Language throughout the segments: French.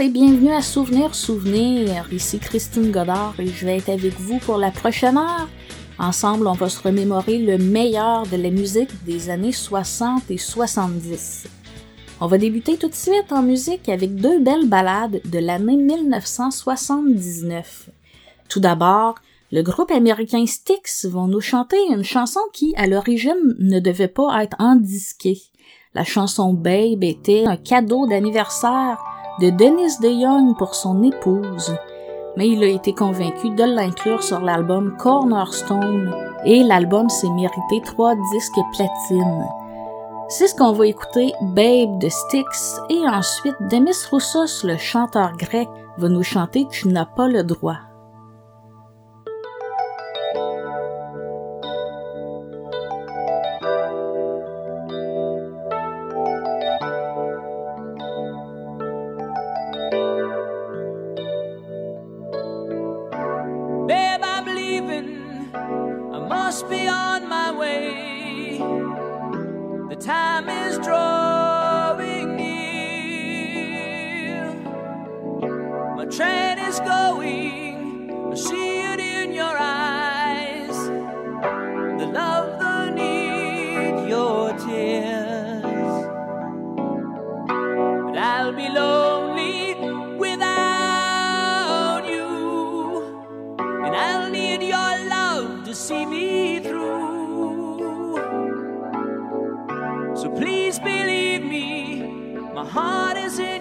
Et bienvenue à Souvenir Souvenir. Ici Christine Godard et je vais être avec vous pour la prochaine heure. Ensemble, on va se remémorer le meilleur de la musique des années 60 et 70. On va débuter tout de suite en musique avec deux belles ballades de l'année 1979. Tout d'abord, le groupe américain Styx vont nous chanter une chanson qui, à l'origine, ne devait pas être endisquée. La chanson Babe était un cadeau d'anniversaire de Dennis DeYoung pour son épouse, mais il a été convaincu de l'inclure sur l'album Cornerstone et l'album s'est mérité trois disques platine. C'est ce qu'on va écouter Babe de Styx et ensuite Demis Roussos, le chanteur grec, va nous chanter Tu n'as pas le droit. time is drawing near. My train is going, she My heart is in.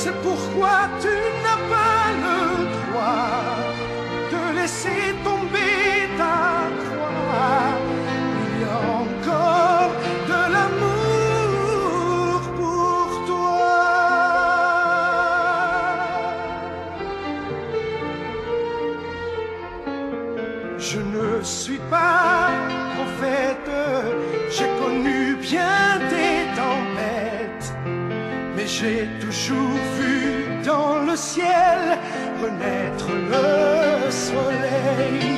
C'est pourquoi tu n'as pas le droit de laisser tomber souffle le soleil.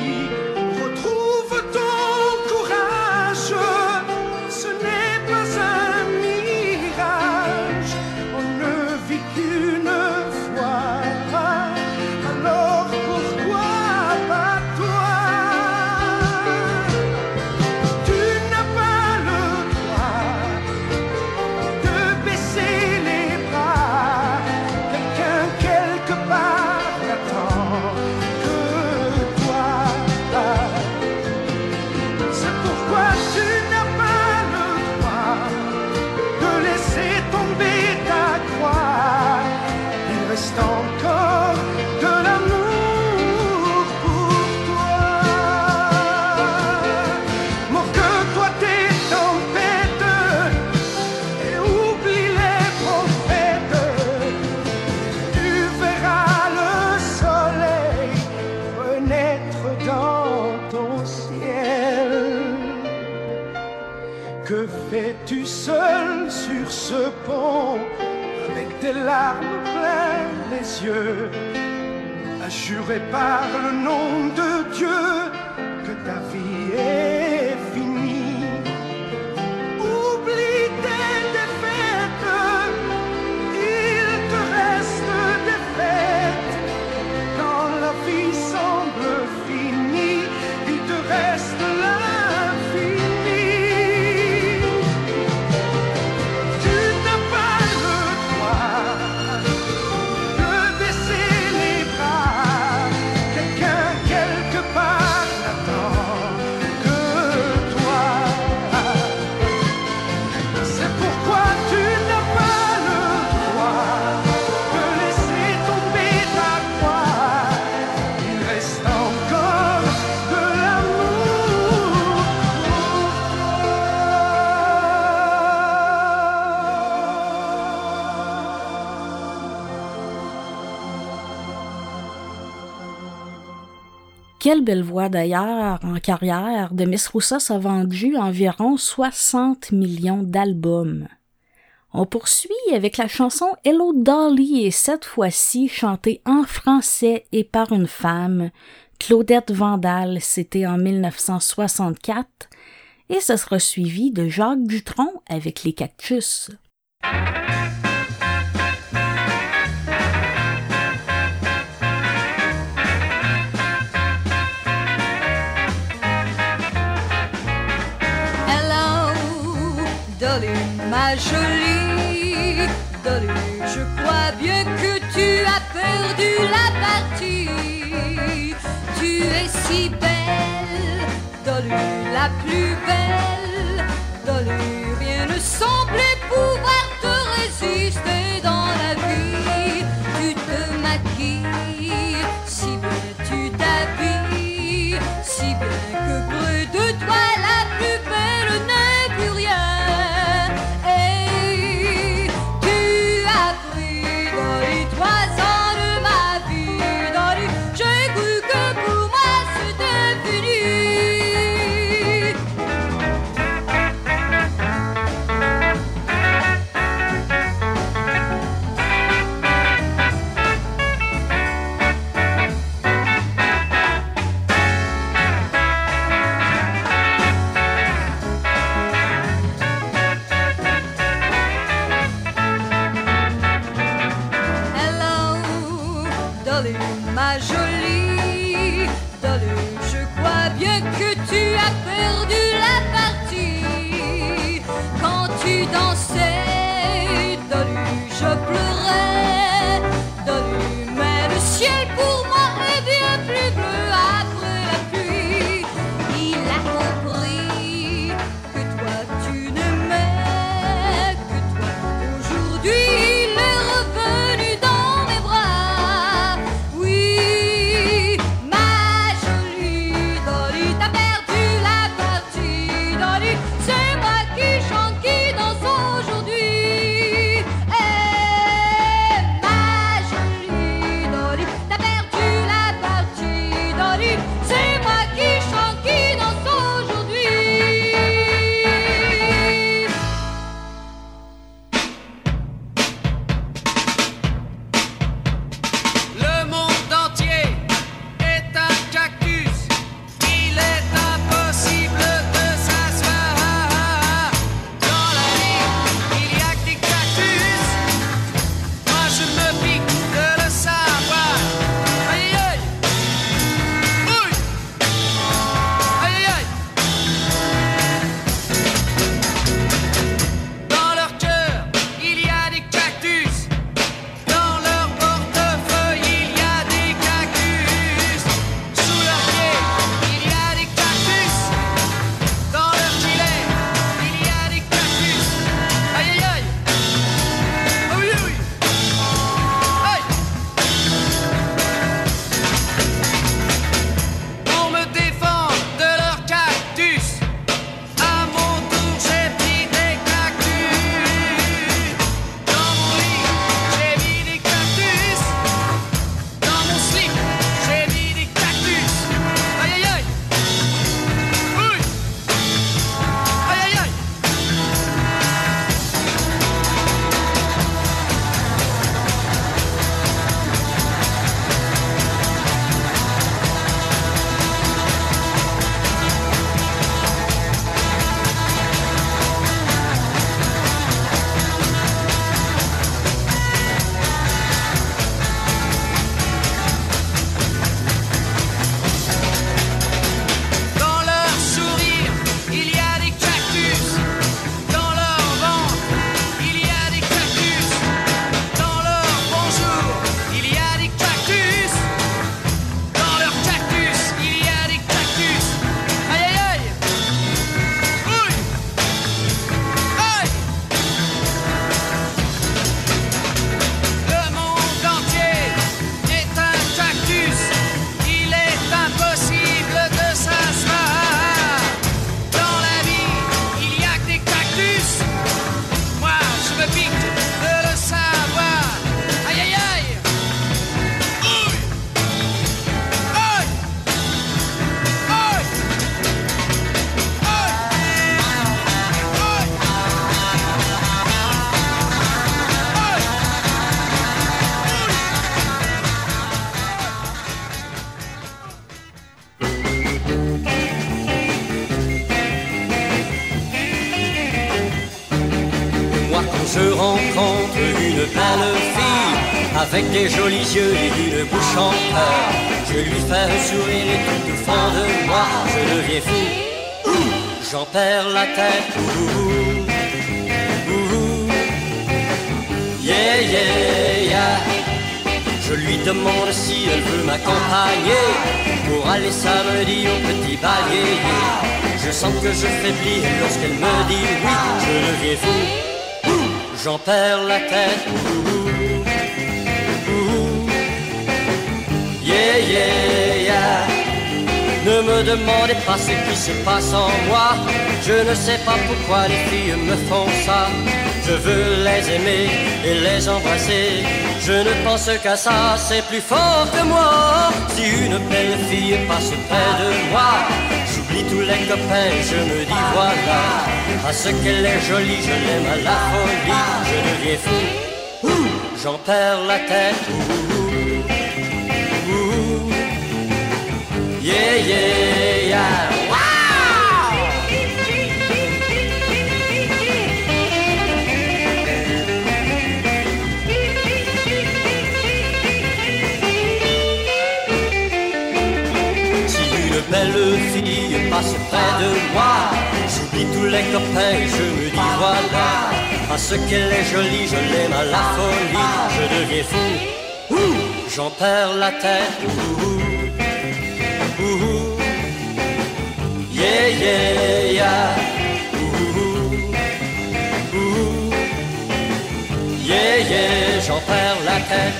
larmes plein les yeux, à jurer par le nom de Dieu. Quelle belle voix d'ailleurs en carrière, de Roussos a vendu environ 60 millions d'albums. On poursuit avec la chanson Hello Dolly et cette fois-ci chantée en français et par une femme, Claudette Vandal, c'était en 1964, et ce sera suivi de Jacques Dutronc avec Les Cactus. jolie Dolu, je crois bien que tu as perdu la partie. Tu es si belle, Dolu, la plus belle. Dolu, rien ne semblait pouvoir jolis yeux et d'une bouche en peur. Je lui fais un sourire et tout au fond de moi, je deviens fou. J'en perds la tête. Ouh, ouh, yeah, yeah, yeah. Je lui demande si elle veut m'accompagner pour aller samedi au petit ballet. Je sens que je faiblis lorsqu'elle me dit oui, je deviens fou. J'en perds la tête. Ouh, Yeah, yeah, yeah. Ne me demandez pas ce qui se passe en moi. Je ne sais pas pourquoi les filles me font ça. Je veux les aimer et les embrasser. Je ne pense qu'à ça, c'est plus fort que moi. Si une belle fille passe près de moi, j'oublie tous les copains, je me dis voilà. À ce qu'elle est jolie, je l'aime à la folie. Je deviens fou, j'en perds la tête. Yeah, yeah, yeah. belle fille passe près de moi. J'oublie tous les copains et je me dis voilà. Parce qu'elle est jolie, je l'aime à la folie. Je deviens fou, j'en perds la tête. Yeah, yeah, yeah. J'en perds la tête.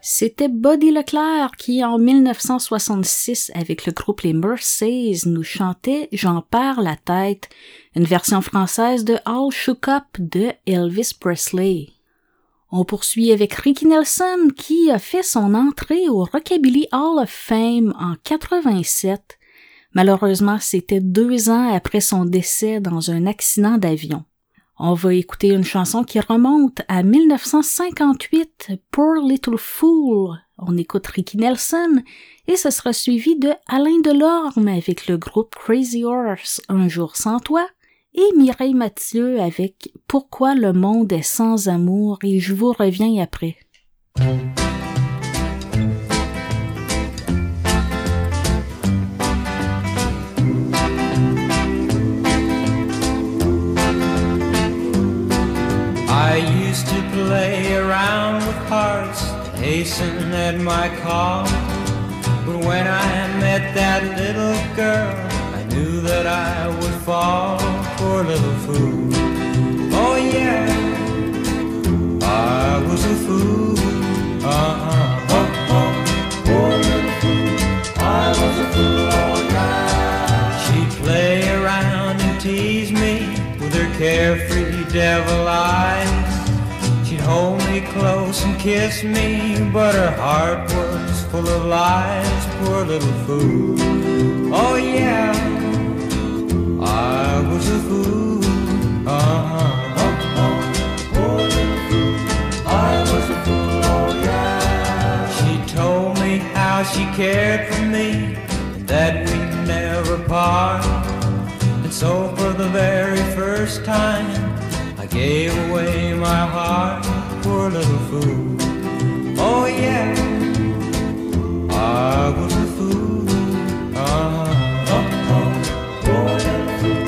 C'était Buddy Leclerc qui, en 1966, avec le groupe Les Merceys, nous chantait J'en perds la tête, une version française de All Shook Up de Elvis Presley. On poursuit avec Ricky Nelson qui a fait son entrée au Rockabilly Hall of Fame en 87. Malheureusement, c'était deux ans après son décès dans un accident d'avion. On va écouter une chanson qui remonte à 1958, Poor Little Fool. On écoute Ricky Nelson et ce sera suivi de Alain Delorme avec le groupe Crazy Horse Un jour sans toi et Mireille Mathieu avec Pourquoi le monde est sans amour et je vous reviens après. Play around with hearts and hasten at my call. But when I met that little girl, I knew that I would fall for a little fool. Oh yeah, I was a fool. Uh-huh. Oh, oh, poor little fool. I was a fool, oh yeah. She'd play around and tease me with her carefree devil eyes. Hold me close and kiss me, but her heart was full of lies. Poor little fool. Oh yeah, I was a fool. Uh-huh. Poor fool. I was a fool. Yeah. She told me how she cared for me, that we'd never part. And so for the very first time, gave away my heart, poor little fool. Oh yeah, I was a fool. Uh-huh. Little fool.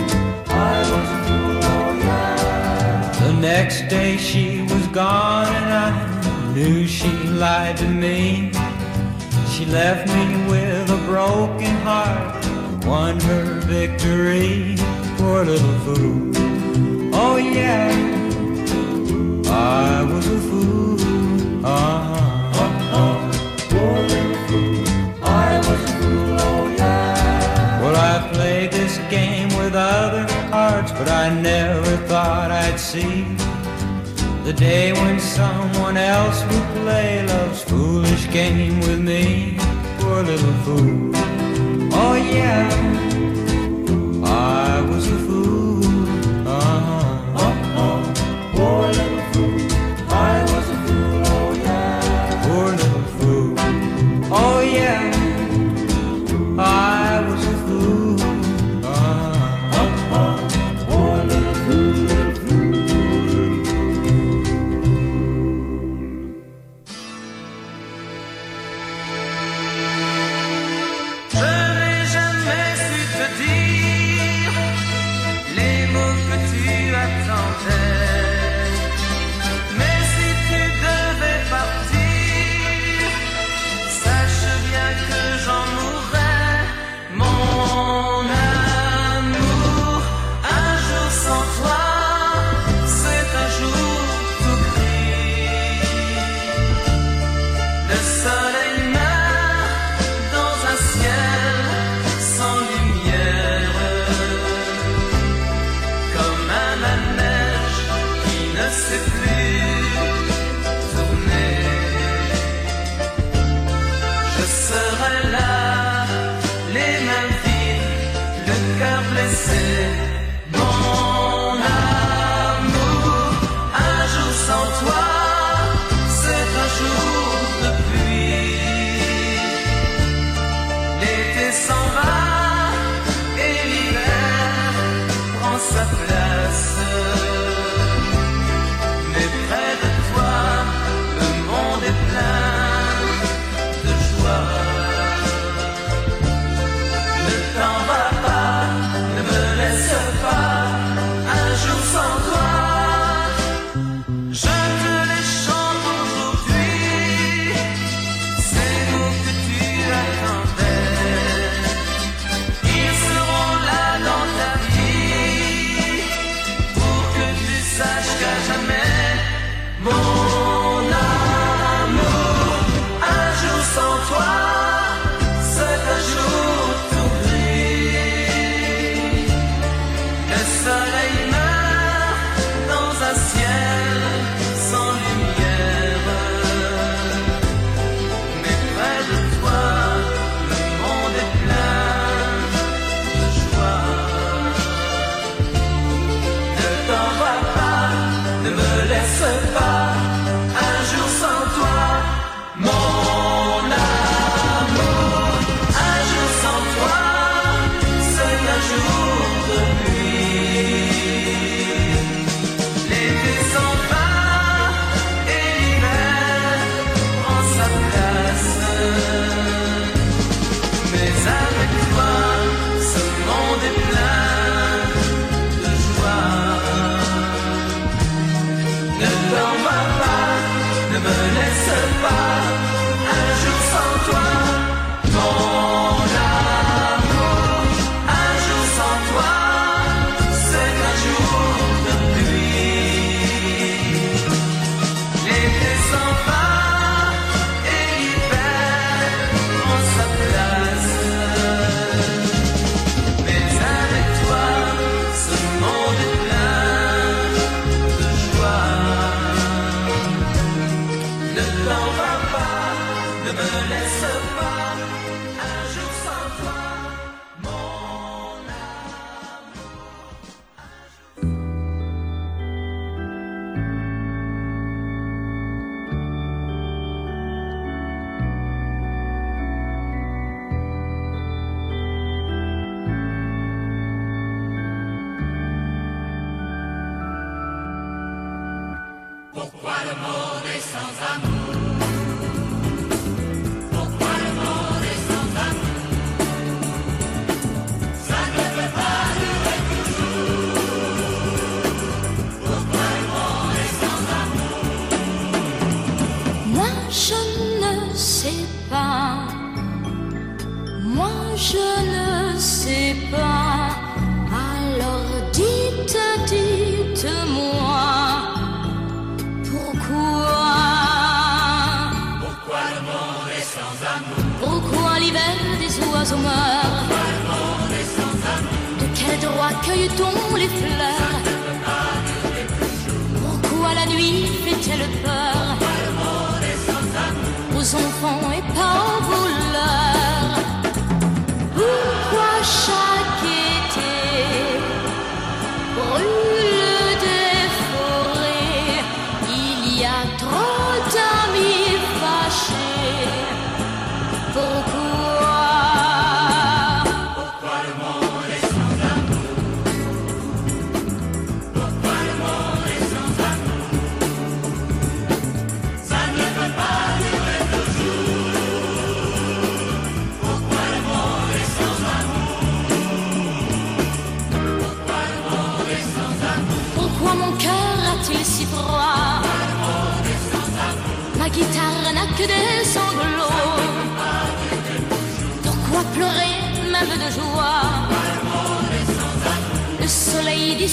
I was a fool. Oh yeah. The next day she was gone, and I knew she lied to me. She left me with a broken heart, won her victory, poor little fool. Oh yeah, I was a fool. Uh-huh. I was a fool. Oh yeah. Well, I played this game with other but I never thought I'd see the day when someone else would play love's foolish game with me. Poor little fool. Oh yeah, I was a fool.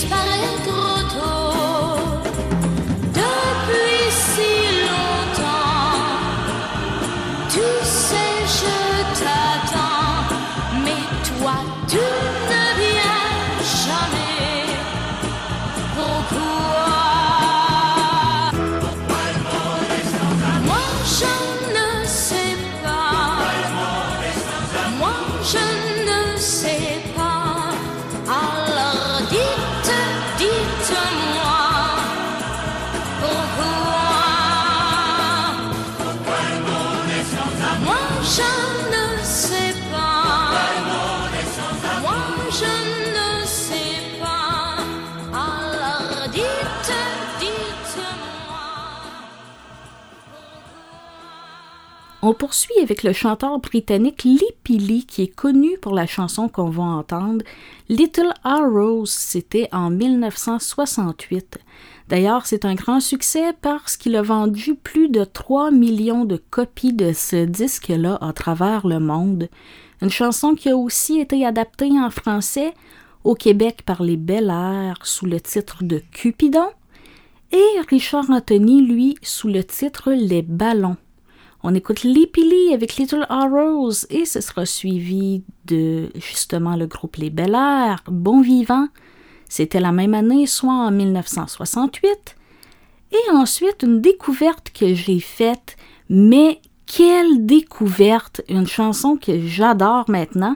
Soleil On poursuit avec le chanteur britannique Lee Pili, qui est connu pour la chanson qu'on va entendre, Little Arrows, c'était en 1968. D'ailleurs, c'est un grand succès parce qu'il a vendu plus de 3 millions de copies de ce disque-là à travers le monde. Une chanson qui a aussi été adaptée en français au Québec par les Bel Air sous le titre de Cupidon et Richard Anthony, lui, sous le titre Les Ballons. On écoute Leapy Lee avec Little Arrows et ce sera suivi de justement le groupe Les Bel Air, Bon Vivant. C'était la même année, soit en 1968. Et ensuite, une découverte que j'ai faite, mais quelle découverte! Une chanson que j'adore maintenant.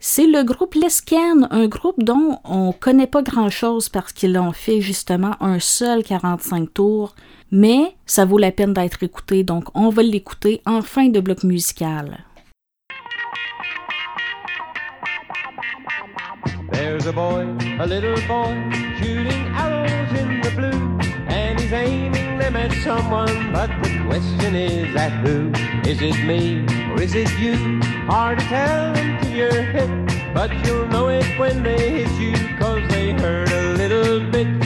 C'est le groupe Lescan, un groupe dont on connaît pas grand-chose parce qu'ils ont fait justement un seul 45 tours, mais ça vaut la peine d'être écouté, donc on va l'écouter en fin de bloc musical. There's a boy, a little boy, shooting arrows in the blue, and he's aiming them at someone, but the question is at who? Is it me or is it you? Hard to tell until you're hit, but you'll know it when they hit you, cause they hurt a little bit.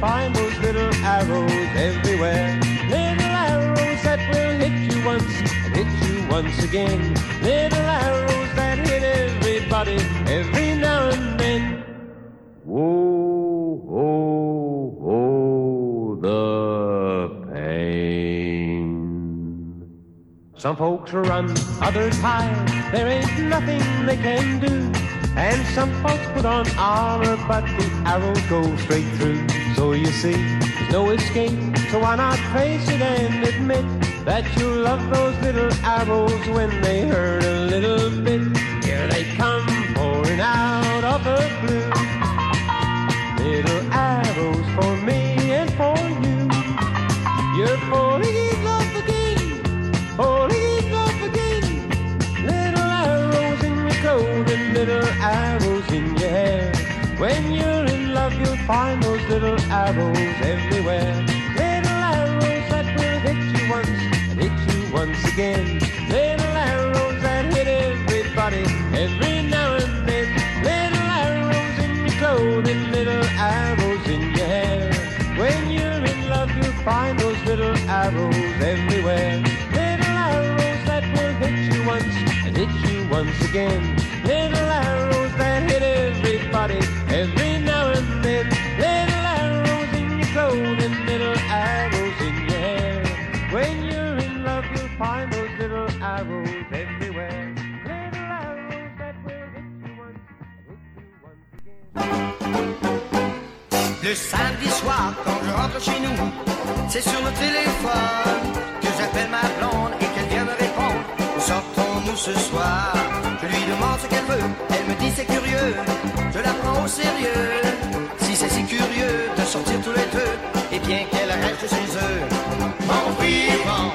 Find those little arrows everywhere. Little arrows that will hit you once and hit you once again. Little arrows that hit everybody every Some folks run, others hide. There ain't nothing they can do. And some folks put on armor, but the arrow goes straight through. So you see, there's no escape. So why not face it and admit that you love those little arrows when they hurt a little bit? Here they come pouring out of the blue. When you're in love, you'll find those little arrows everywhere. Little arrows that will hit you once and hit you once again. Little arrows that hit everybody every now and then. Little arrows in your clothing, little arrows in your hair. When you're in love, you'll find those little arrows everywhere. Little arrows that will hit you once and hit you once again. Little arrows that hit everybody. Le samedi soir, quand je rentre chez nous, c'est sur le téléphone que j'appelle ma blonde et qu'elle vient me répondre. Sortons-nous ce soir Je lui demande ce qu'elle veut, elle me dit c'est curieux. Je la prends au sérieux. Si c'est si curieux de sortir tous les deux, et bien qu'elle reste chez eux. Mon vivant,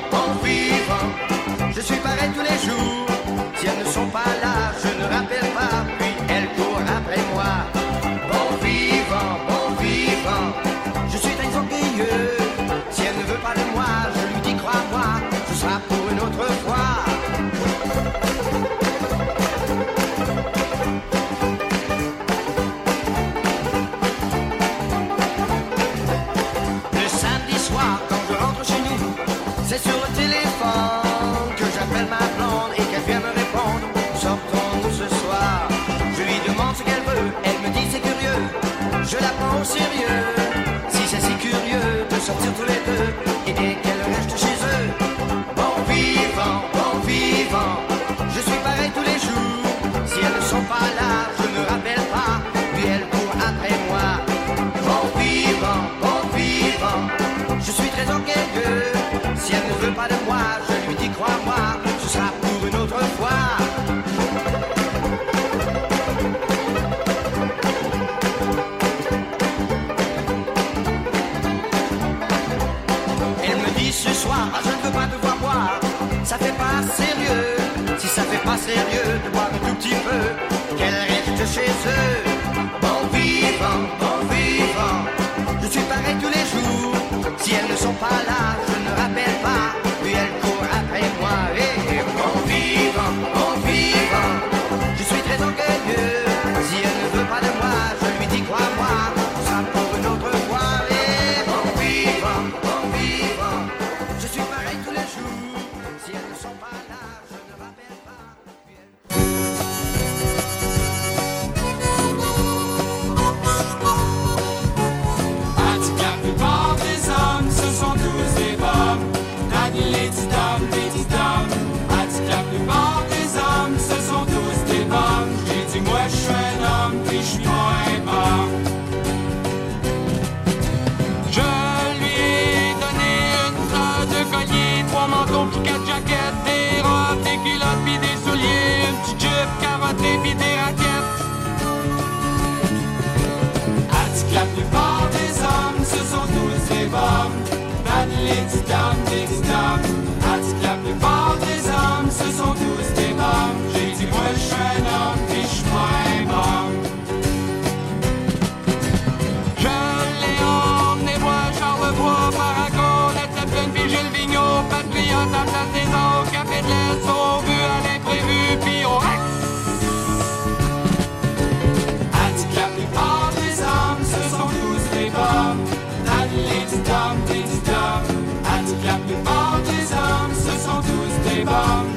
sérieux de boire un tout petit peu, qu'elle reste chez eux. Bon vivant, bon vivant, je suis pareil tous les jours, si elles ne sont pas là. Bang.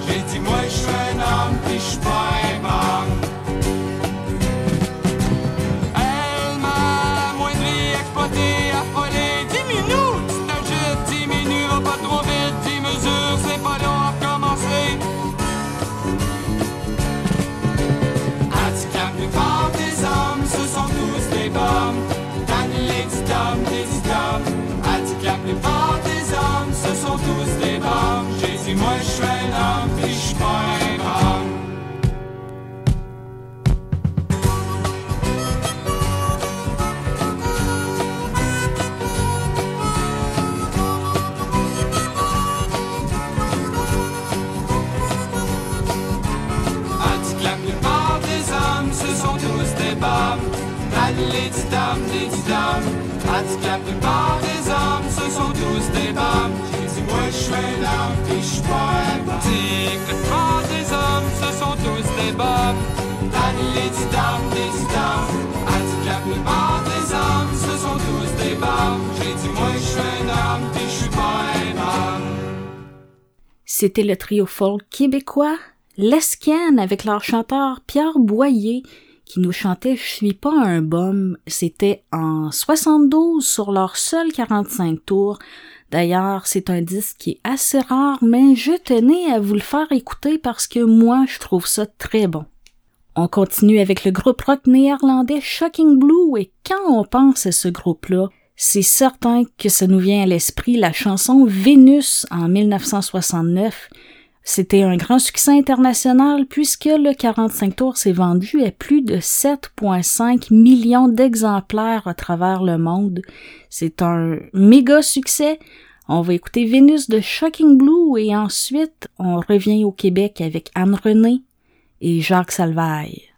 C'était le trio folk québécois Lescan avec leur chanteur Pierre Boyer qui nous chantait Je suis pas un bum. C'était en 72 sur leur seul 45 tours. D'ailleurs, c'est un disque qui est assez rare, mais je tenais à vous le faire écouter parce que moi, je trouve ça très bon. On continue avec le groupe rock néerlandais Shocking Blue et quand on pense à ce groupe-là, c'est certain que ça nous vient à l'esprit la chanson Vénus en 1969. C'était un grand succès international puisque le 45 tours s'est vendu à plus de 7,5 millions d'exemplaires à travers le monde. C'est un méga succès. On va écouter Vénus de Shocking Blue et ensuite on revient au Québec avec Anne René et Jacques Salvaille.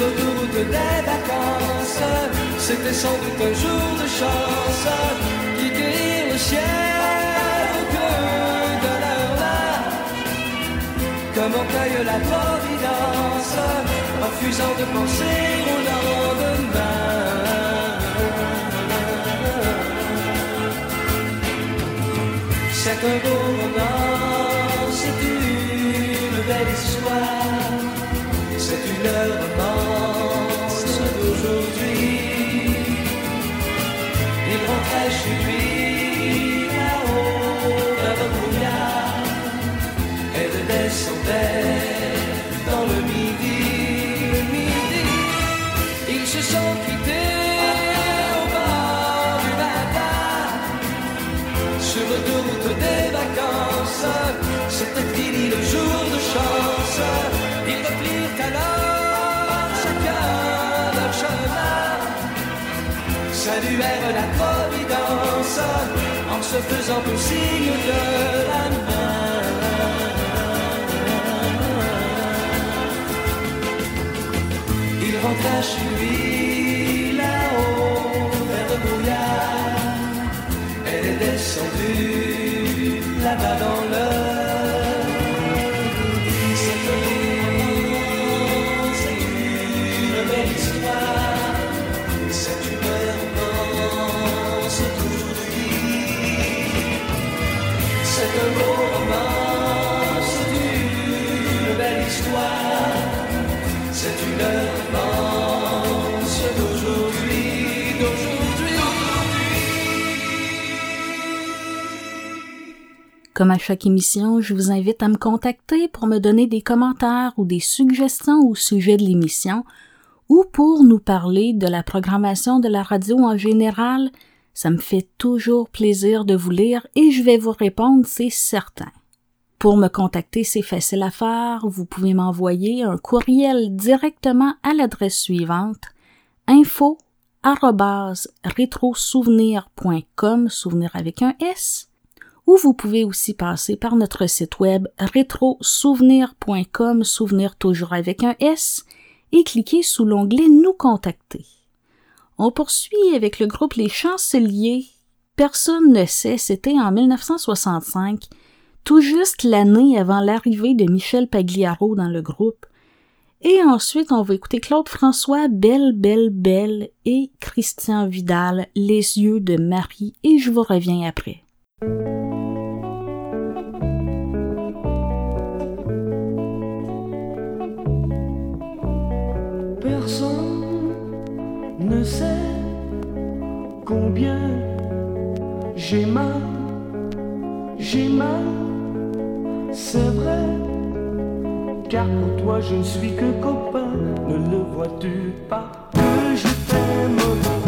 L'autoroute des vacances, c'était sans doute un jour de chance qui guérit le ciel au creux de leur main. Comme on cueille la providence, refusant de penser au lendemain. C'est un beau roman, c'est une belle histoire. C'est une romance d'aujourd'hui. Il rentrait C'était fini le jour de chance. Ils replirent alors chacun leur chemin. Saluèrent la providence en se faisant un signe de la main. Il rentra chez Comme à chaque émission, je vous invite à me contacter pour me donner des commentaires ou des suggestions au sujet de l'émission ou pour nous parler de la programmation de la radio en général. Ça me fait toujours plaisir de vous lire et je vais vous répondre, c'est certain. Pour me contacter, c'est facile à faire. Vous pouvez m'envoyer un courriel directement à l'adresse suivante info rétrosouvenir.com, souvenir avec un S, ou vous pouvez aussi passer par notre site web rétrosouvenir.com, souvenir toujours avec un S, et cliquez sous l'onglet Nous contacter. On poursuit avec le groupe Les Chanceliers. Personne ne sait, c'était en 1965, tout juste l'année avant l'arrivée de Michel Pagliaro dans le groupe. Et ensuite, on va écouter Claude François, Belle, Belle, Belle et Christian Vidal, Les yeux de Marie, et je vous reviens après. Ne sait combien j'ai mal, j'ai mal, c'est vrai. Car pour toi je ne suis que copain, ne le vois-tu pas que je t'aime,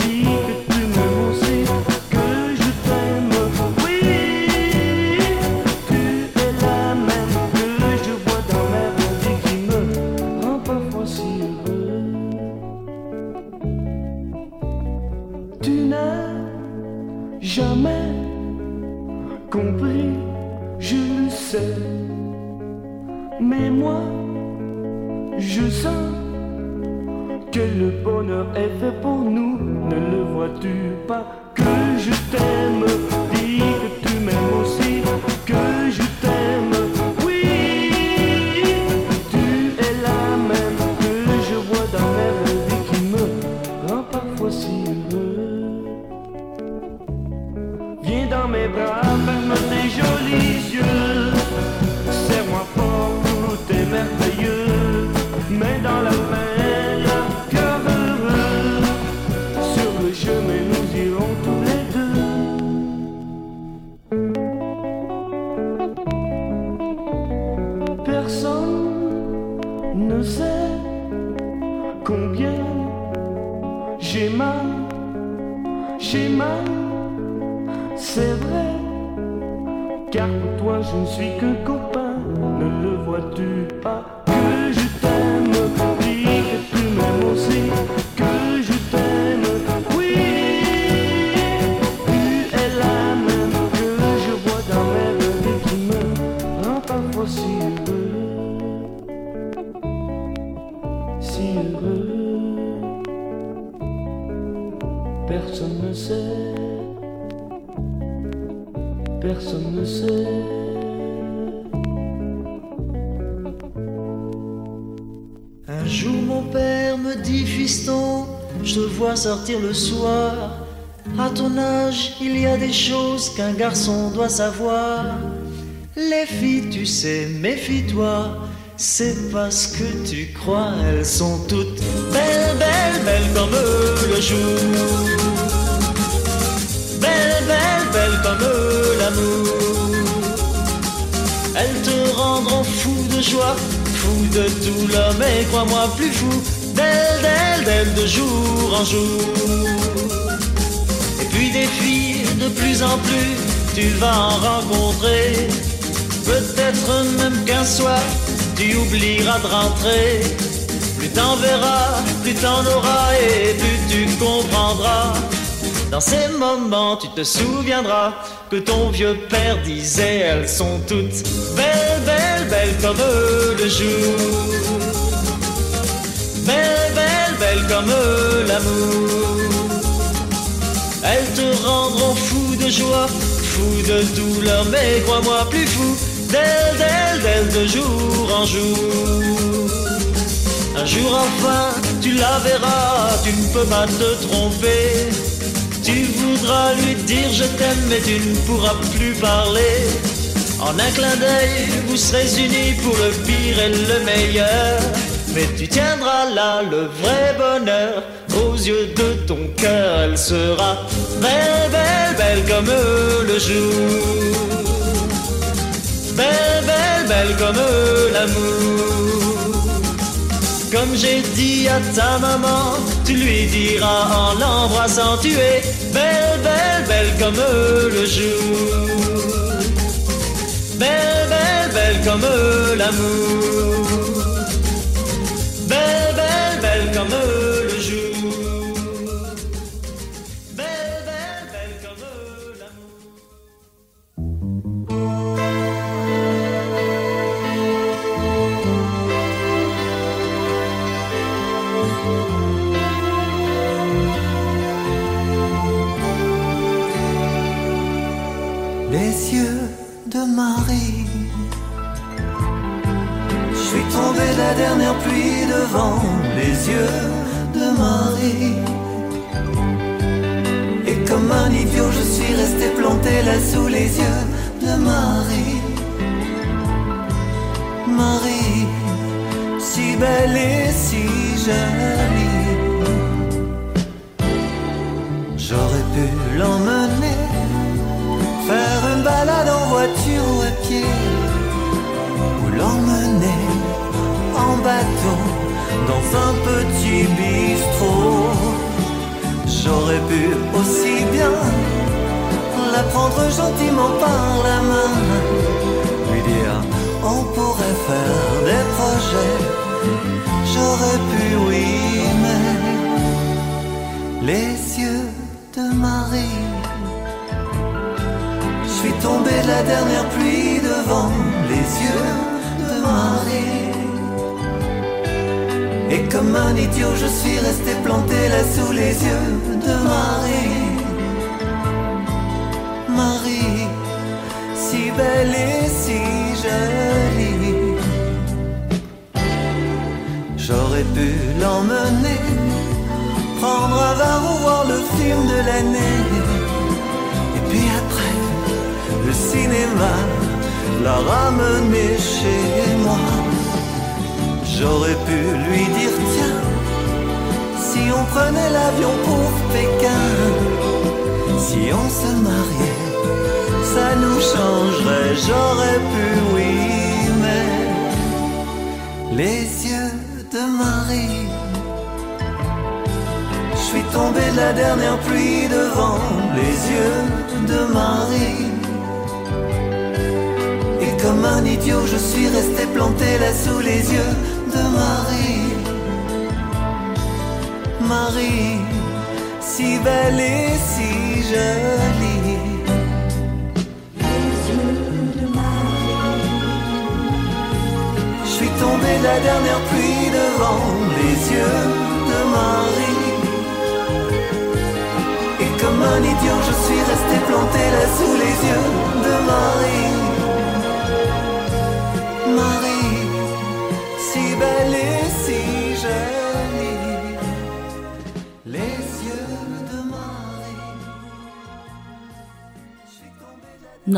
le soir. À ton âge, il y a des choses qu'un garçon doit savoir. Les filles, tu sais, méfie-toi. C'est parce que tu crois, elles sont toutes belles, belles, belles comme le jour. Belle, belle, belle comme l'amour. Elles te rendront fou de joie, fou de douleur, mais crois-moi plus fou. D'elle, d'elle, de jour en jour. Et puis des filles de plus en plus, tu vas en rencontrer. Peut-être même qu'un soir, tu oublieras de rentrer. Plus t'en verras, plus t'en auras et plus tu comprendras. Dans ces moments, tu te souviendras que ton vieux père disait elles sont toutes belles, belles, belles comme le jour. Belles, comme l'amour. Elles te rendront fou de joie, fou de douleur, mais crois-moi plus fou d'elle, d'elle, d'elle de jour en jour. Un jour enfin, tu la verras, tu ne peux pas te tromper. Tu voudras lui dire je t'aime, mais tu ne pourras plus parler. En un clin d'œil, vous serez unis pour le pire et le meilleur. Mais tu tiendras là le vrai bonheur. Aux yeux de ton cœur, elle sera belle, belle, belle comme le jour. Belle, belle, belle comme l'amour. Comme j'ai dit à ta maman, tu lui diras en l'embrassant, tu es belle, belle, belle comme le jour. Belle, belle, belle comme l'amour. Belle, comme le jour. Belle, belle, belle comme l'amour. Les yeux de Marie. Je suis tombé de la dernière pluie devant les yeux de Marie. Et comme un idiot, je suis resté planté là sous les yeux de Marie. Marie, si belle et si jolie. J'aurais pu l'emmener faire une balade en voiture ou à pied, ou l'emmener en bateau dans un petit bistrot. J'aurais pu aussi bien la prendre gentiment par la main, lui dire on pourrait faire des projets. J'aurais pu, oui, mais les yeux de Marie. Je suis tombé de la dernière pluie devant les yeux de Marie. Et comme un idiot, je suis resté planté là sous les yeux de Marie. Marie, si belle et si jolie. J'aurais pu l'emmener, prendre un verre ou voir le film de l'année. Et puis après, le cinéma l'a ramené chez. J'aurais pu lui dire tiens, si on prenait l'avion pour Pékin, si on se mariait, ça nous changerait. J'aurais pu, oui, mais les yeux de Marie. Je suis tombé de la dernière pluie devant les yeux de Marie. Et comme un idiot, je suis resté planté là sous les yeux de Marie. Marie, si belle et si jolie. Je suis tombé de la dernière pluie devant les yeux de Marie. Et comme un idiot, je suis resté planté là sous les yeux de Marie. Marie,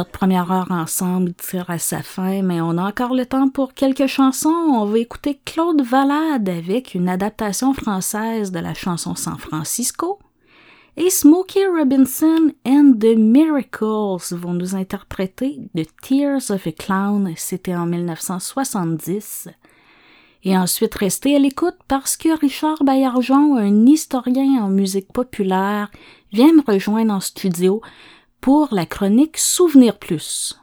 Notre première heure ensemble tire à sa fin, mais on a encore le temps pour quelques chansons. On va écouter Claude Valade avec une adaptation française de la chanson San Francisco. Et Smokey Robinson and the Miracles vont nous interpréter The Tears of a Clown. C'était en 1970. Et ensuite, restez à l'écoute parce que Richard Baillargeon, un historien en musique populaire, vient me rejoindre en studio pour la chronique Souvenir Plus.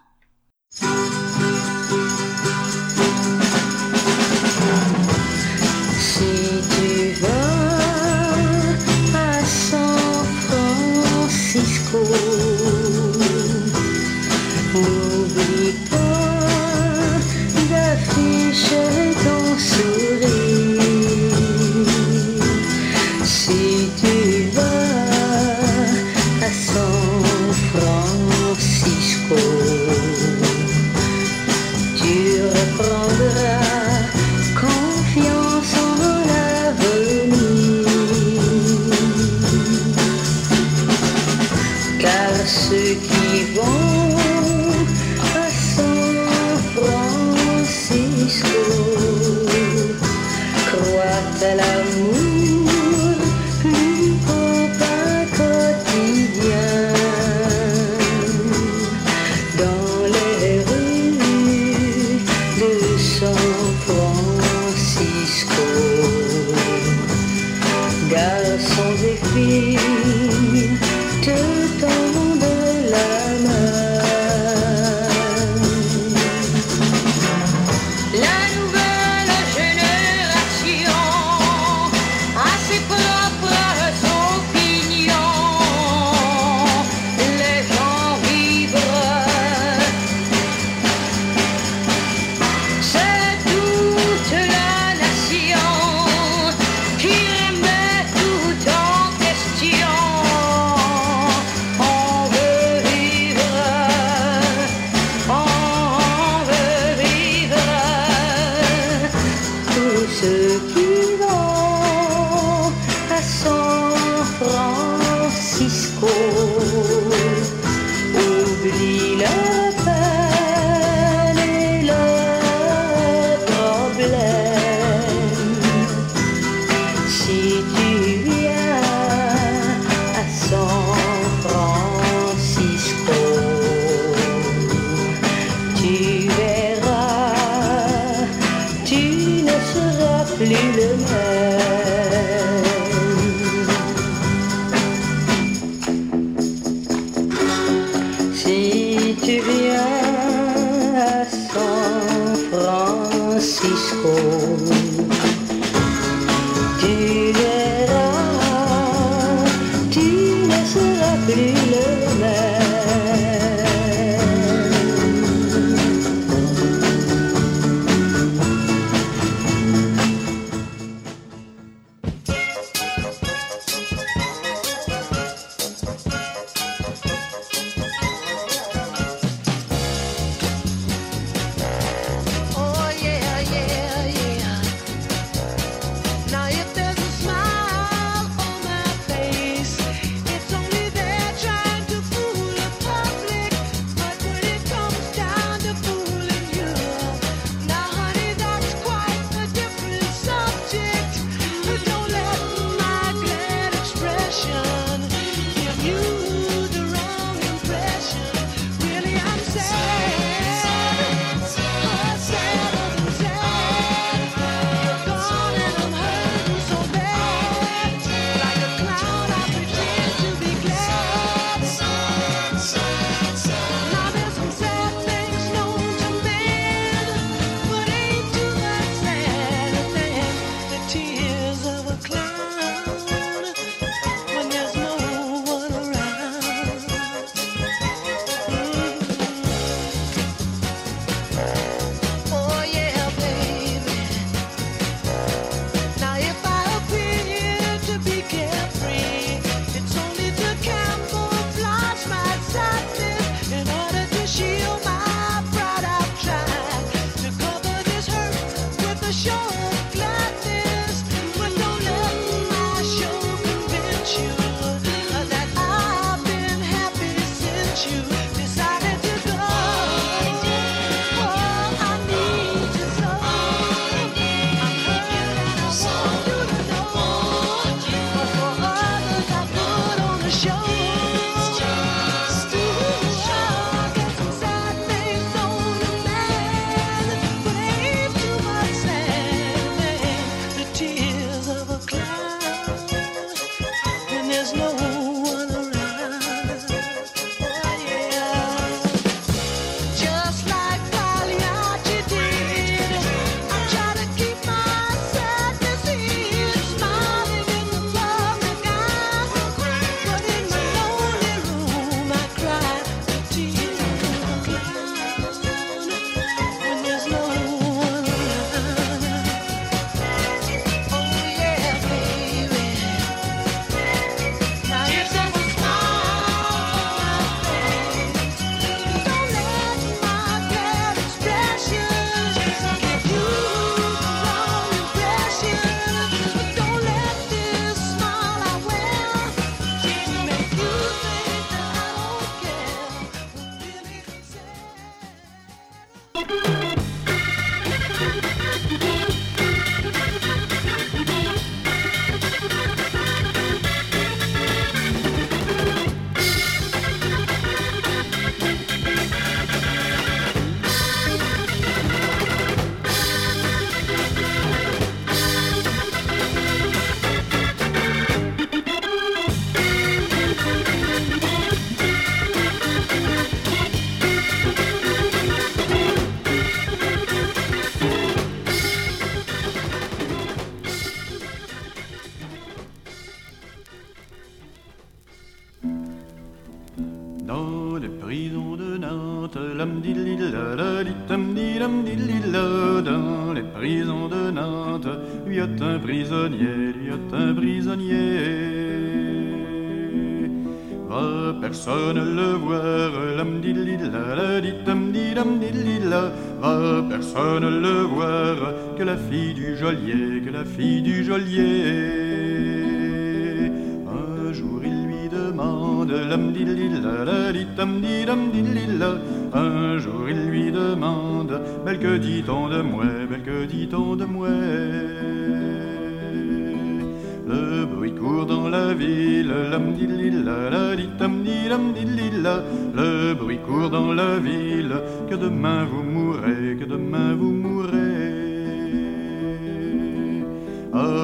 Que la fille du geôlier, que la fille du geôlier. Un jour il lui demande la. Un jour il lui demande, belle que dit-on de moi, belle que dit-on de moi. Le bruit court dans la ville, lam la di tam di dam dillila. Le bruit court dans la ville, que demain vous mourrez, que demain vous mourrez.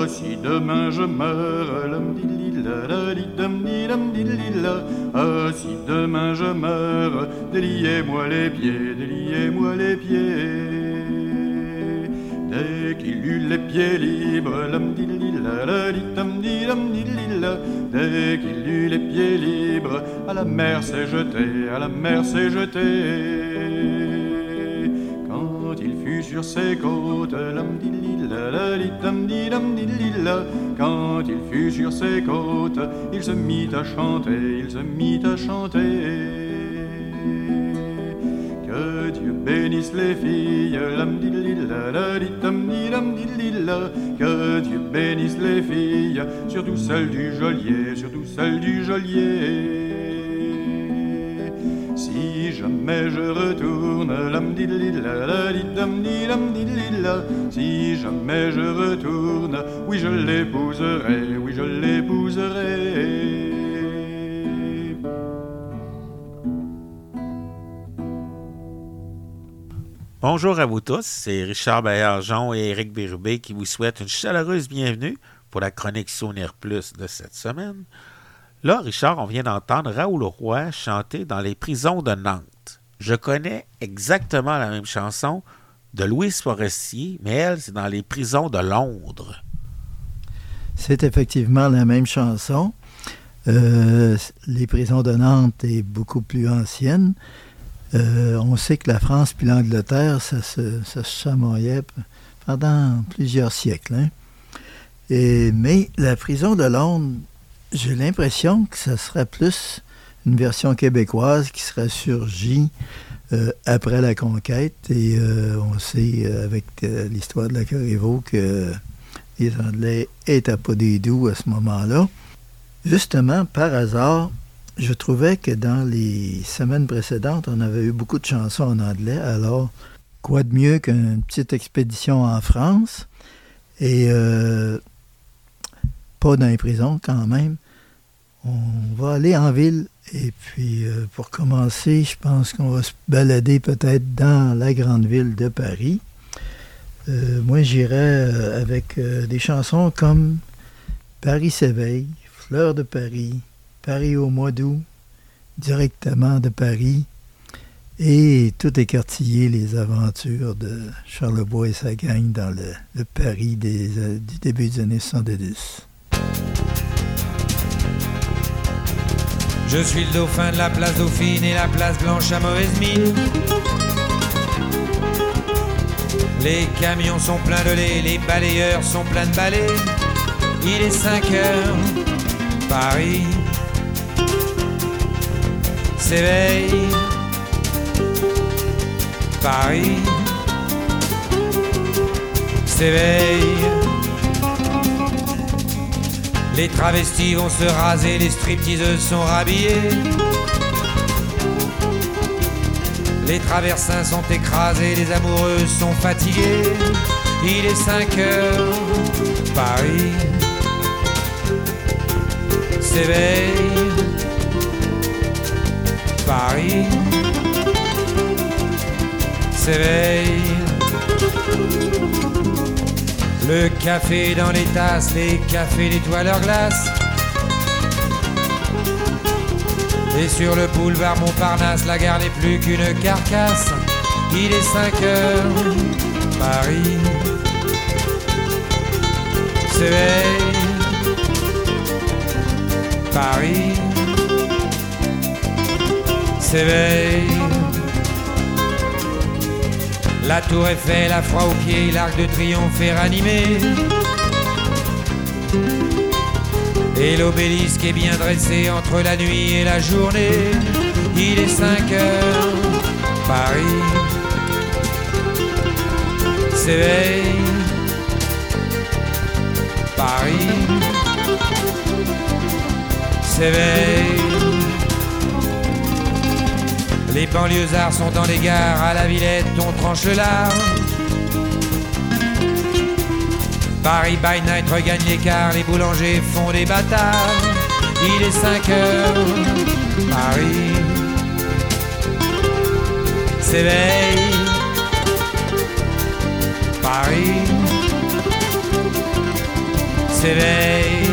Si demain je meurs, si demain je meurs, déliez-moi les pieds, déliez-moi les pieds. Dès qu'il eut les pieds libres. Dès qu'il eut les pieds libres, à la mer s'est jeté, à la mer s'est jeté. Sur ses côtes. Quand il fut sur ses côtes, il se mit à chanter, il se mit à chanter. Que Dieu bénisse les filles. Que Dieu bénisse les filles, surtout celles du geôlier, surtout celles du geôlier. Jamais je retourne. Si jamais je retourne, oui je l'épouserai, oui je l'épouserai. Bonjour à vous tous, c'est Richard Baillargeon et Éric Bérubé qui vous souhaitent une chaleureuse bienvenue pour la chronique Sounir Plus de cette semaine. Là, Richard, on vient d'entendre Raoul Roy chanter dans les prisons de Nantes. Je connais exactement la même chanson de Louise Forestier, mais elle, c'est dans les prisons de Londres. C'est effectivement la même chanson. Euh, les prisons de Nantes est beaucoup plus ancienne. Euh, on sait que la France puis l'Angleterre, ça se, ça chamoyait pendant plusieurs siècles. hein. Mais la prison de Londres, j'ai l'impression que ça serait plus une version québécoise qui serait surgie euh, après la conquête. Et euh, on sait, euh, avec l'histoire de la Corriveau, que les Anglais étaient pas des doux à ce moment-là. Justement, par hasard, je trouvais que dans les semaines précédentes, on avait eu beaucoup de chansons en anglais. Alors, quoi de mieux qu'une petite expédition en France? Et pas dans les prisons quand même. On va aller en ville et puis euh, pour commencer, je pense qu'on va se balader peut-être dans la grande ville de Paris. Euh, moi, j'irais euh, avec des chansons comme Paris s'éveille, Fleur de Paris, Paris au mois d'août, directement de Paris, et tout écartillé les aventures de Charlebois et sa gang dans le, Paris des, du début des années 70. Je suis le dauphin de la place Dauphine et la place Blanche à mauvaise mine. Les camions sont pleins de lait, les balayeurs sont pleins de balais. Il est 5 heures, Paris s'éveille. Paris s'éveille. Les travestis vont se raser, les stripteaseuses sont rhabillées. Les traversins sont écrasés, les amoureuses sont fatiguées. Il est 5 heures, Paris s'éveille. Paris s'éveille. Le café dans les tasses, les cafés nettoient leur glace. Et sur le boulevard Montparnasse, la gare n'est plus qu'une carcasse. Il est 5 heures, Paris s'éveille. Paris s'éveille. La tour Eiffel, la froid au pied, l'arc de triomphe est ranimé. Et l'obélisque est bien dressé entre la nuit et la journée. Il est 5 heures, Paris s'éveille. Paris s'éveille. Les banlieusards sont dans les gares, à la Villette on tranche le lard. Paris by night regagne l'écart, les boulangers font des bâtards. Il est 5 heures, Paris s'éveille. Paris s'éveille.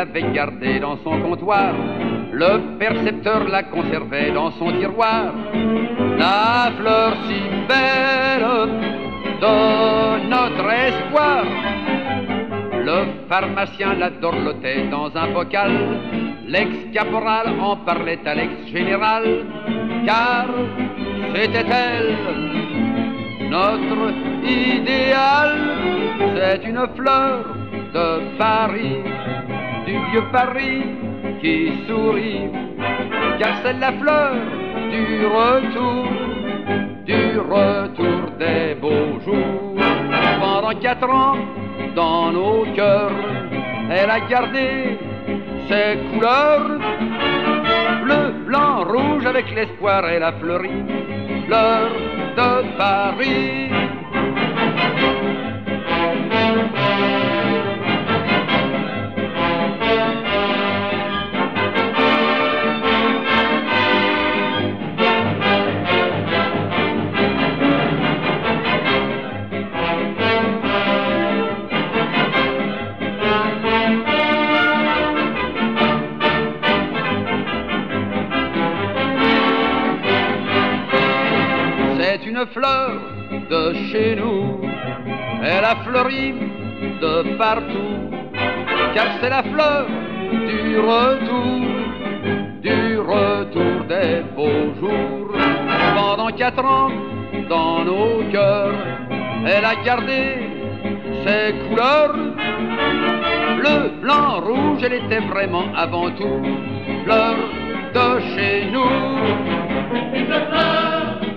L'avait gardé dans son comptoir, le percepteur la conservait dans son tiroir. La fleur si belle de notre espoir. Le pharmacien la dorlotait dans un bocal, l'ex-caporal en parlait à l'ex-général, car c'était elle notre idéal. C'est une fleur de Paris, du vieux Paris qui sourit, car c'est la fleur du retour, du retour des beaux jours. Pendant quatre ans, dans nos cœurs, elle a gardé ses couleurs, bleu, blanc, rouge, avec l'espoir, elle a fleuri, fleur de Paris. Fleur de chez nous, elle a fleuri de partout, car c'est la fleur du retour, du retour des beaux jours. Pendant quatre ans, dans nos cœurs, elle a gardé ses couleurs, bleu, blanc, rouge, elle était vraiment avant tout fleur de chez nous.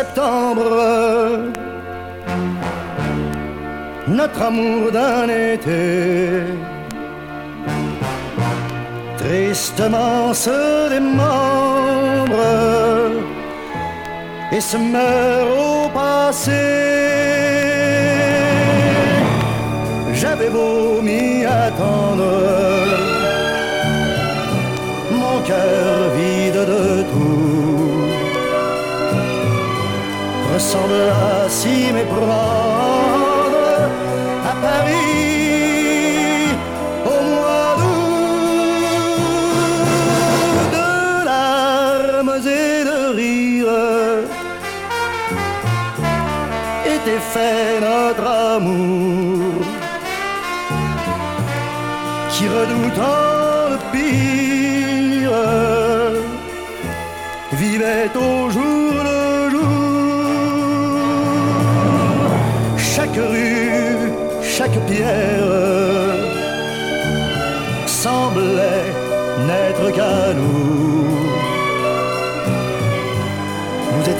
septembre, notre amour d'un été. Tristement se démembre et se meurt au passé. J'avais beau m'y attendre, ressemble à s'y méprendre à Paris au mois d'août de larmes et de rires était fait notre amour qui redoutant le pire vivait au jour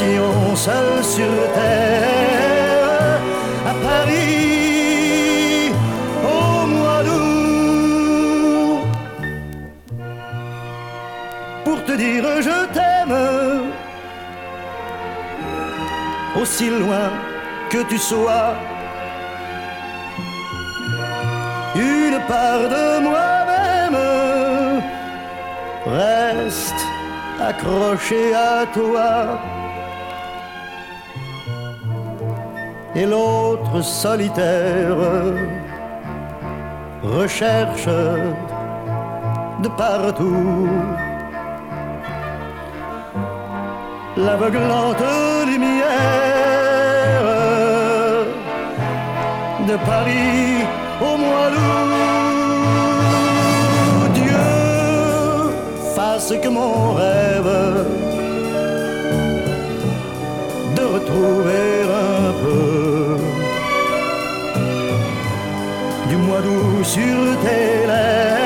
étions sur terre à Paris au mois d'août. Pour te dire je t'aime, aussi loin que tu sois, une part de moi-même reste accroché à toi. et l'autre solitaire recherche de partout l'aveuglante lumière de Paris au mois d'août. Dieu fasse que mon rêve de retrouver doux sur tes lèvres.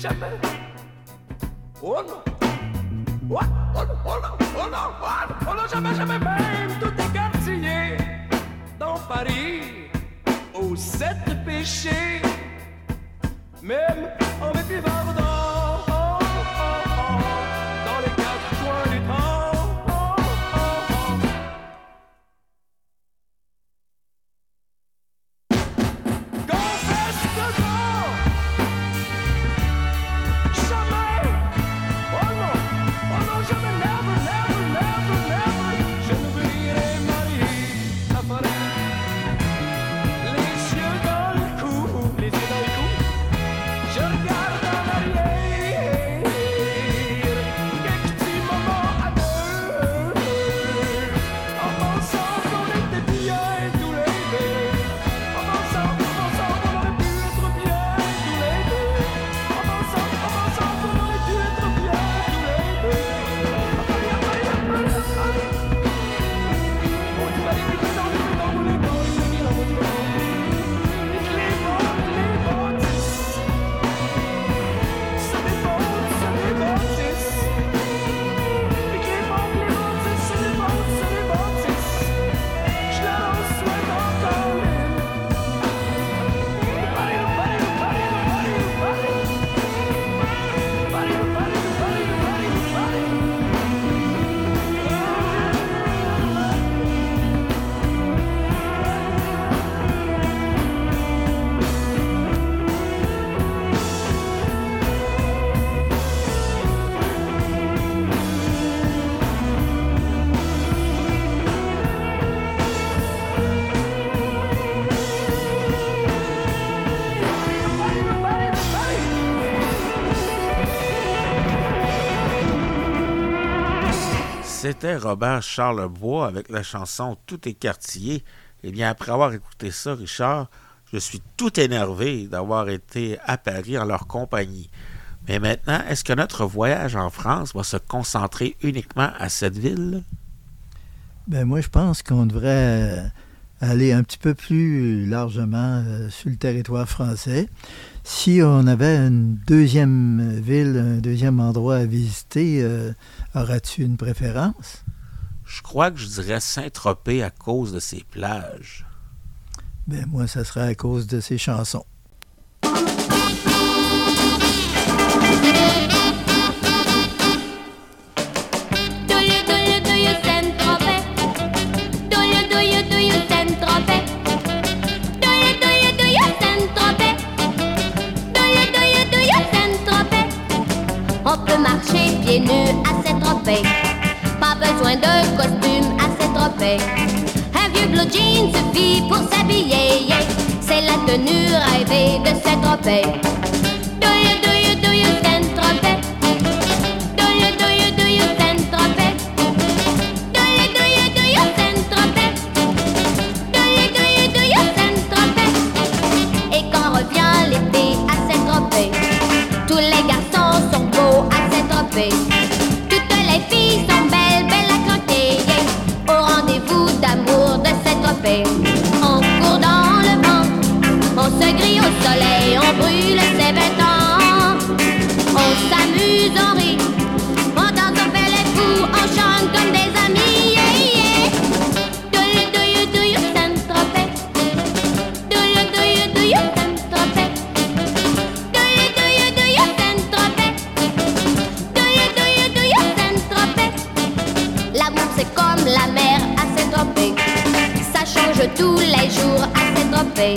jamais. Oh non. Oh, oh, oh, non, oh non, oh non, jamais, jamais, même tous les quartiers dans Paris, aux sept péchés, même C'était Robert Charlebois avec la chanson Tout est quartier. Eh bien, après avoir écouté ça, Richard, je suis tout énervé d'avoir été à Paris en leur compagnie. Mais maintenant, est-ce que notre voyage en France va se concentrer uniquement à cette ville? Ben moi, je pense qu'on devrait aller un petit peu plus largement euh, sur le territoire français si on avait une deuxième ville, un deuxième endroit à visiter, euh, aurais-tu une préférence? Je crois que je dirais Saint-Tropez à cause de ses plages. Ben moi, ça serait à cause de ses chansons. pieds nus. Pas besoin de costume à s'étroper. Un vieux blue jean suffit pour s'habiller. C'est la tenue rêvée de s'étroper. Do au soleil, on brûle ses vingt ans. On s'amuse, on rit, on danse, on fait les fous, on chante comme des amis. Yeah, yeah. Do you, do you, do you, Saint-Tropez? Do you, do you, do you, Saint-Tropez? Do you, do you, do you, Saint-Tropez? Do you. L'amour c'est comme la mer à Saint-Tropez. Ça change tous les jours à Saint-Tropez.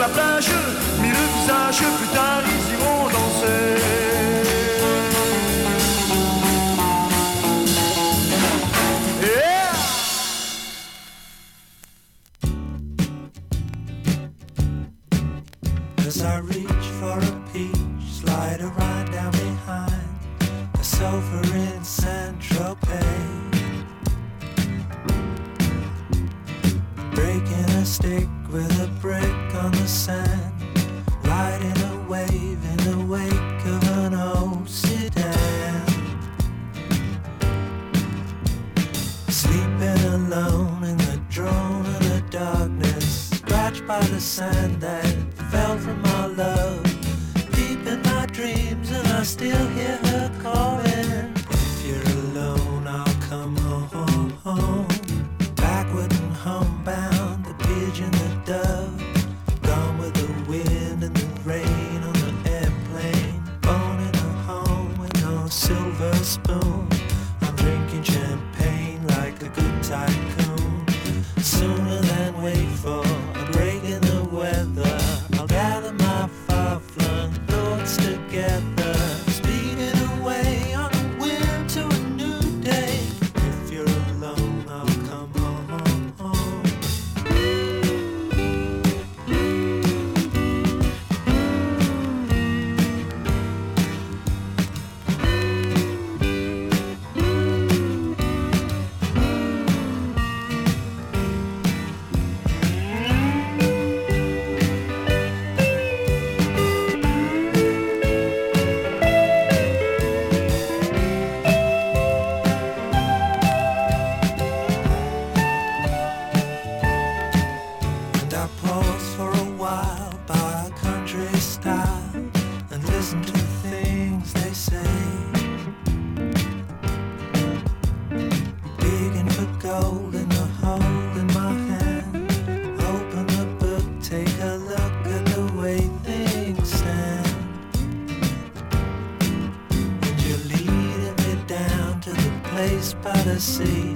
la plage, mis le visage plus tard. Sea.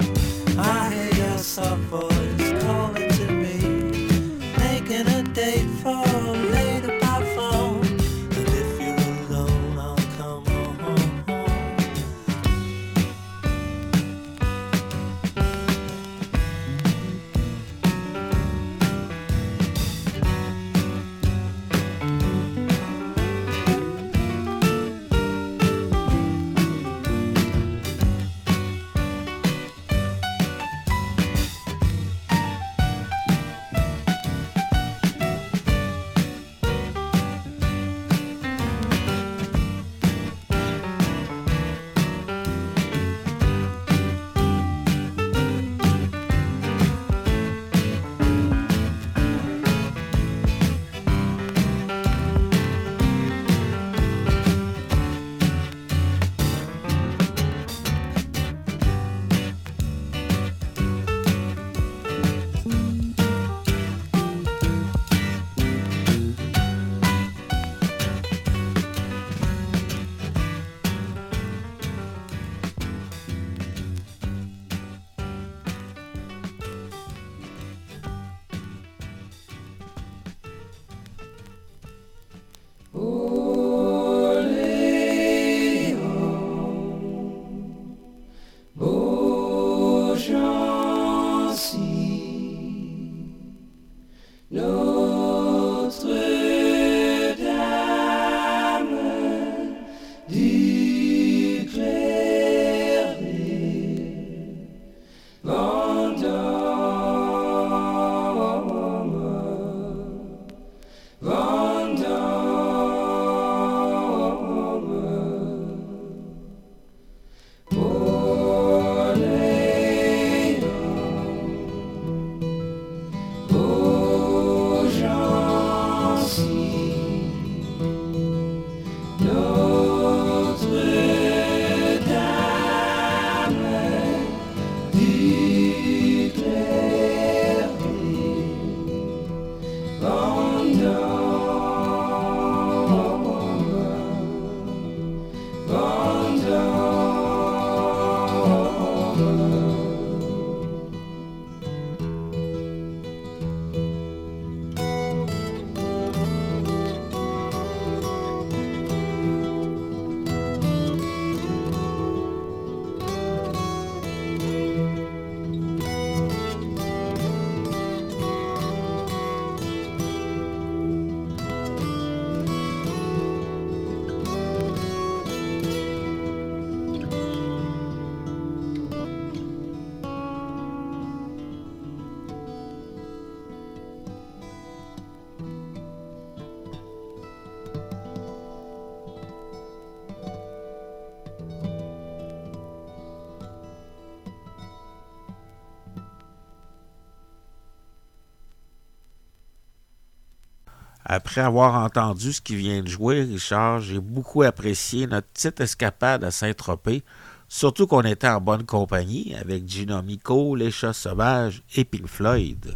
Après avoir entendu ce qui vient de jouer, Richard, j'ai beaucoup apprécié notre petite escapade à Saint-Tropez, surtout qu'on était en bonne compagnie avec Gino Mico, Les Chats Sauvages et Pink Floyd.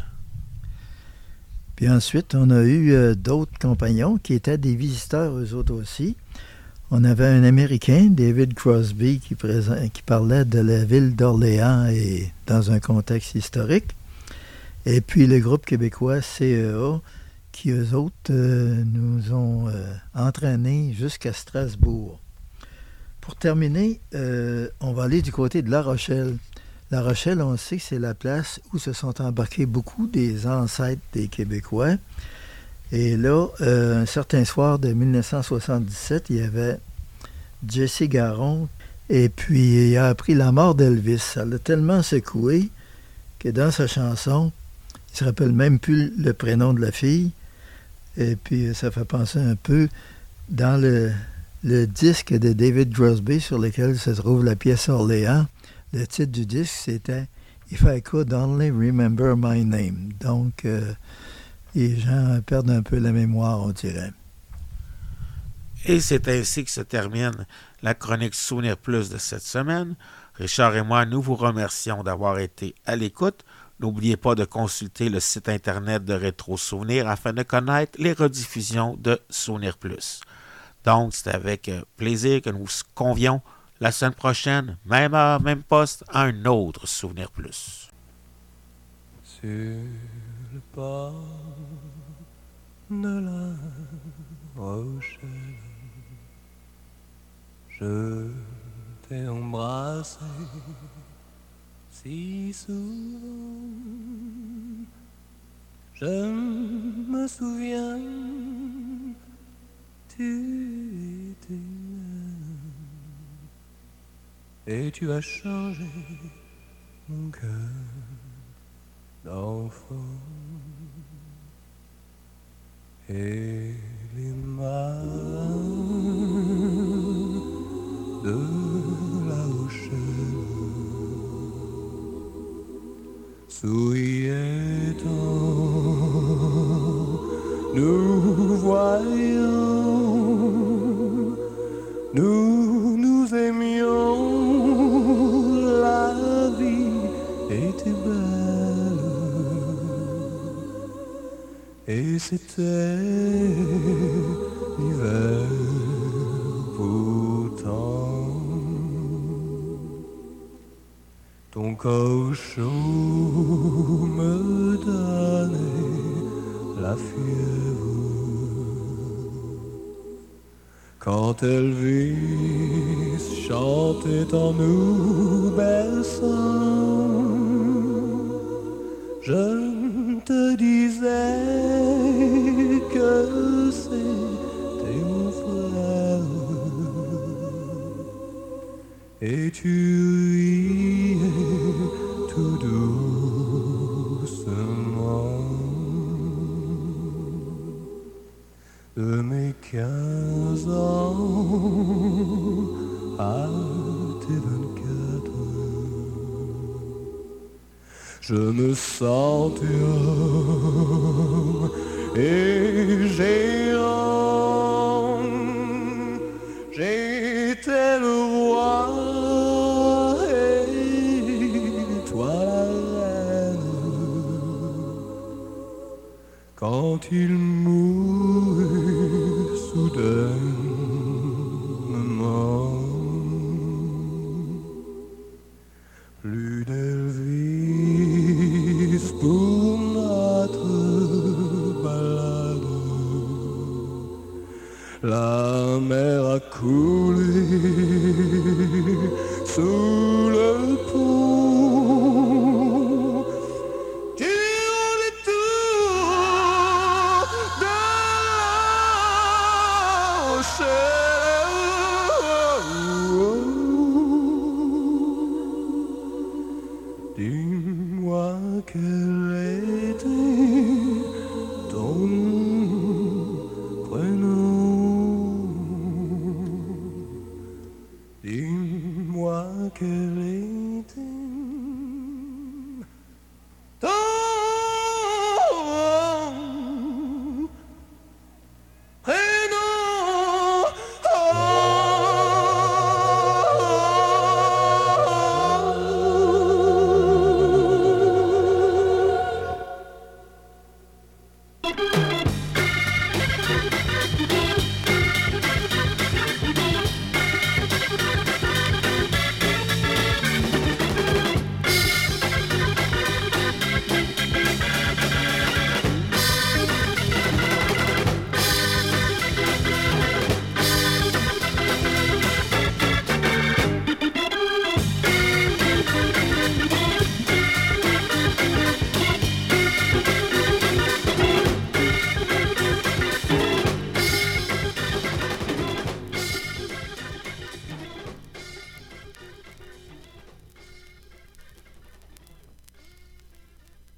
Puis ensuite, on a eu euh, d'autres compagnons qui étaient des visiteurs eux autres aussi. On avait un Américain, David Crosby, qui, qui parlait de la ville d'Orléans et dans un contexte historique. Et puis le groupe québécois CEA, qui eux autres euh, nous ont euh, entraînés jusqu'à Strasbourg. Pour terminer, euh, on va aller du côté de La Rochelle. La Rochelle, on sait que c'est la place où se sont embarqués beaucoup des ancêtres des Québécois. Et là, un certain soir de 1977, il y avait Jesse Garon. Et puis, il a appris la mort d'Elvis. Ça l'a tellement secoué que dans sa chanson, il se rappelle même plus le prénom de la fille. Et puis, ça fait penser un peu dans le, disque de David Crosby sur lequel se trouve la pièce Orléans. Le titre du disque, c'était If I Could Only Remember My Name. Donc, euh, les gens perdent un peu la mémoire, on dirait. Et c'est ainsi que se termine la chronique Souvenir Plus de cette semaine. Richard et moi, nous vous remercions d'avoir été à l'écoute. N'oubliez pas de consulter le site internet de Rétro Souvenirs afin de connaître les rediffusions de Souvenir Plus. Donc, c'est avec euh, plaisir que nous convions La semaine prochaine, même heure, même poste, un autre Souvenir Plus. Si souvent. Je me souviens, tu étais là, et tu as changé mon cœur d'enfant et les mains de tant nous voyons nous nous aimions la vie était belle et c'était l'hiver ton corps chaud me donnait la fièvre. Quand Elvis chantait en nous berçant, je te disais que c'était mon frère, et tu 15 ans à tes 24 Je me sens dur et géant. J'étais le roi et toi la reine. Quand il me mer a